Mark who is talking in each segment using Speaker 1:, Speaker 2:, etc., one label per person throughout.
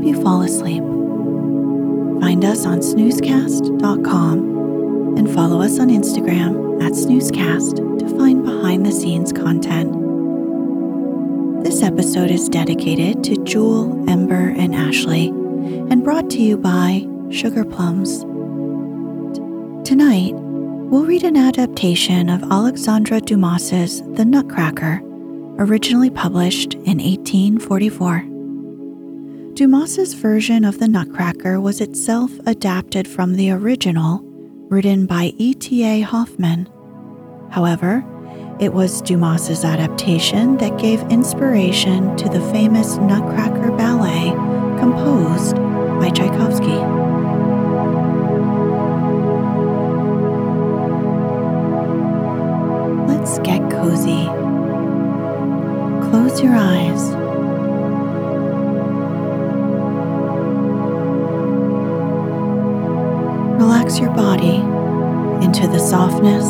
Speaker 1: Help you fall asleep. Find us on snoozecast.com and follow us on Instagram at snoozecast to find behind the scenes content. This episode is dedicated to Jewel, Ember, and Ashley and brought to you by Sugar Plums. Tonight, we'll read an adaptation of Alexandre Dumas's The Nutcracker originally published in 1844. Dumas's version of the Nutcracker was itself adapted from the original, written by E.T.A. Hoffmann. However, it was Dumas's adaptation that gave inspiration to the famous Nutcracker ballet composed by Tchaikovsky. Let's get cozy. Close your eyes. Your body into the softness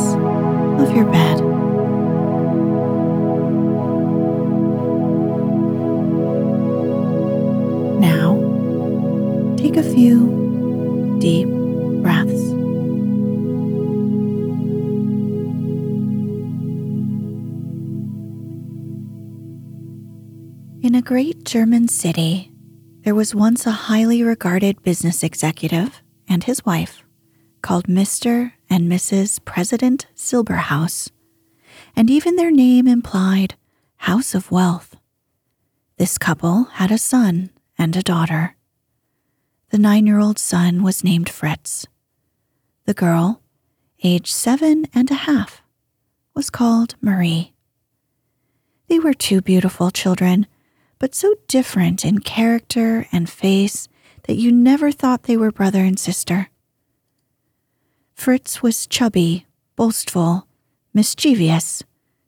Speaker 1: of your bed. Now, take a few deep breaths. In a great German city, there was once a highly regarded business executive and his wife called Mr. and Mrs. President Silberhaus, and even their name implied House of Wealth. This couple had a son and a daughter. The nine year old son was named Fritz. The girl, age seven and a half, was called Marie. They were two beautiful children but so different in character and face that you never thought they were brother and sister. Fritz was chubby, boastful, mischievous,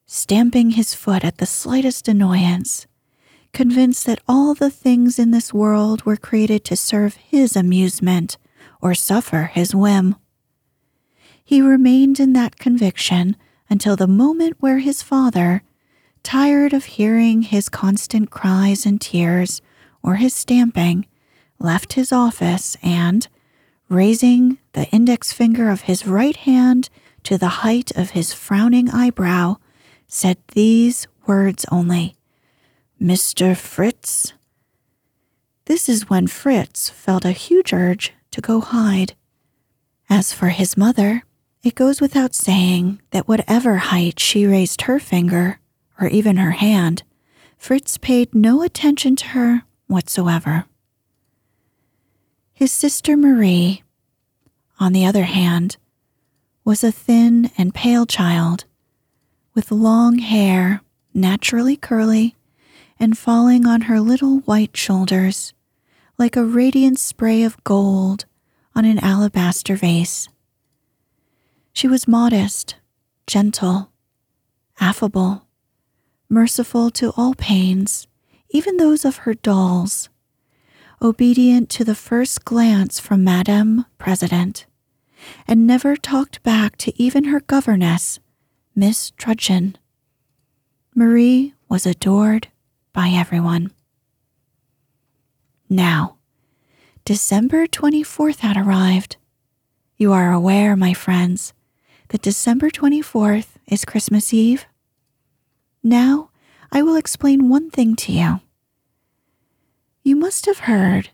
Speaker 1: stamping his foot at the slightest annoyance, convinced that all the things in this world were created to serve his amusement or suffer his whim. He remained in that conviction until the moment where his father, tired of hearing his constant cries and tears or his stamping, left his office and, raising the index finger of his right hand to the height of his frowning eyebrow, said these words only Mr. Fritz. This is when Fritz felt a huge urge to go hide. As for his mother, it goes without saying that whatever height she raised her finger, or even her hand, Fritz paid no attention to her whatsoever. His sister Marie, on the other hand, was a thin and pale child with long hair, naturally curly, and falling on her little white shoulders like a radiant spray of gold on an alabaster vase. She was modest, gentle, affable, merciful to all pains, even those of her dolls, obedient to the first glance from Madame President, and never talked back to even her governess, Miss Trudchen. Marie was adored by everyone. Now, December 24th had arrived. You are aware, my friends, that December 24th is Christmas Eve? Now, I will explain one thing to you. You must have heard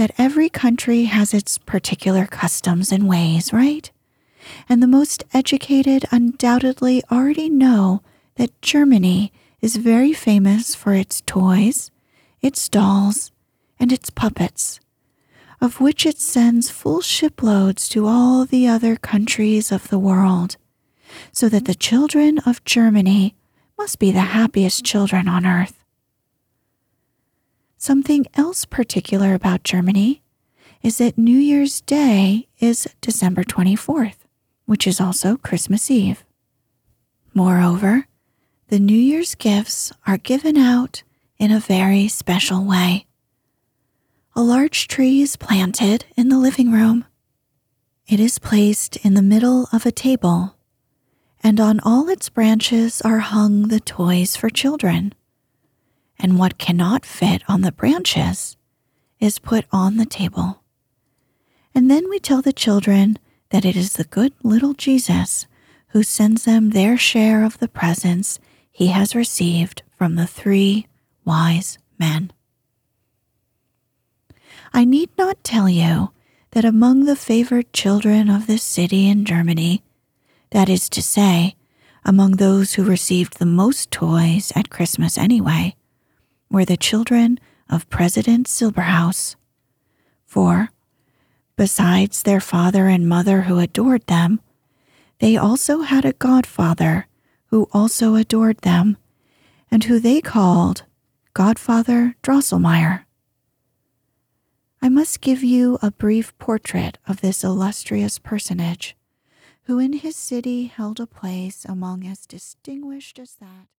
Speaker 1: that every country has its particular customs and ways, right? And the most educated undoubtedly already know that Germany is very famous for its toys, its dolls, and its puppets, of which it sends full shiploads to all the other countries of the world, so that the children of Germany must be the happiest children on earth. Something else particular about Germany is that New Year's Day is December 24th, which is also Christmas Eve. Moreover, the New Year's gifts are given out in a very special way. A large tree is planted in the living room. It is placed in the middle of a table, and on all its branches are hung the toys for children. And what cannot fit on the branches is put on the table. And then we tell the children that it is the good little Jesus who sends them their share of the presents he has received from the three wise men. I need not tell you that among the favored children of this city in Germany, that is to say, among those who received the most toys at Christmas anyway, were the children of President Silberhaus. For, besides their father and mother who adored them, they also had a godfather who also adored them, and who they called Godfather Drosselmeyer. I must give you a brief portrait of this illustrious personage, who in his city held a place among as distinguished as that.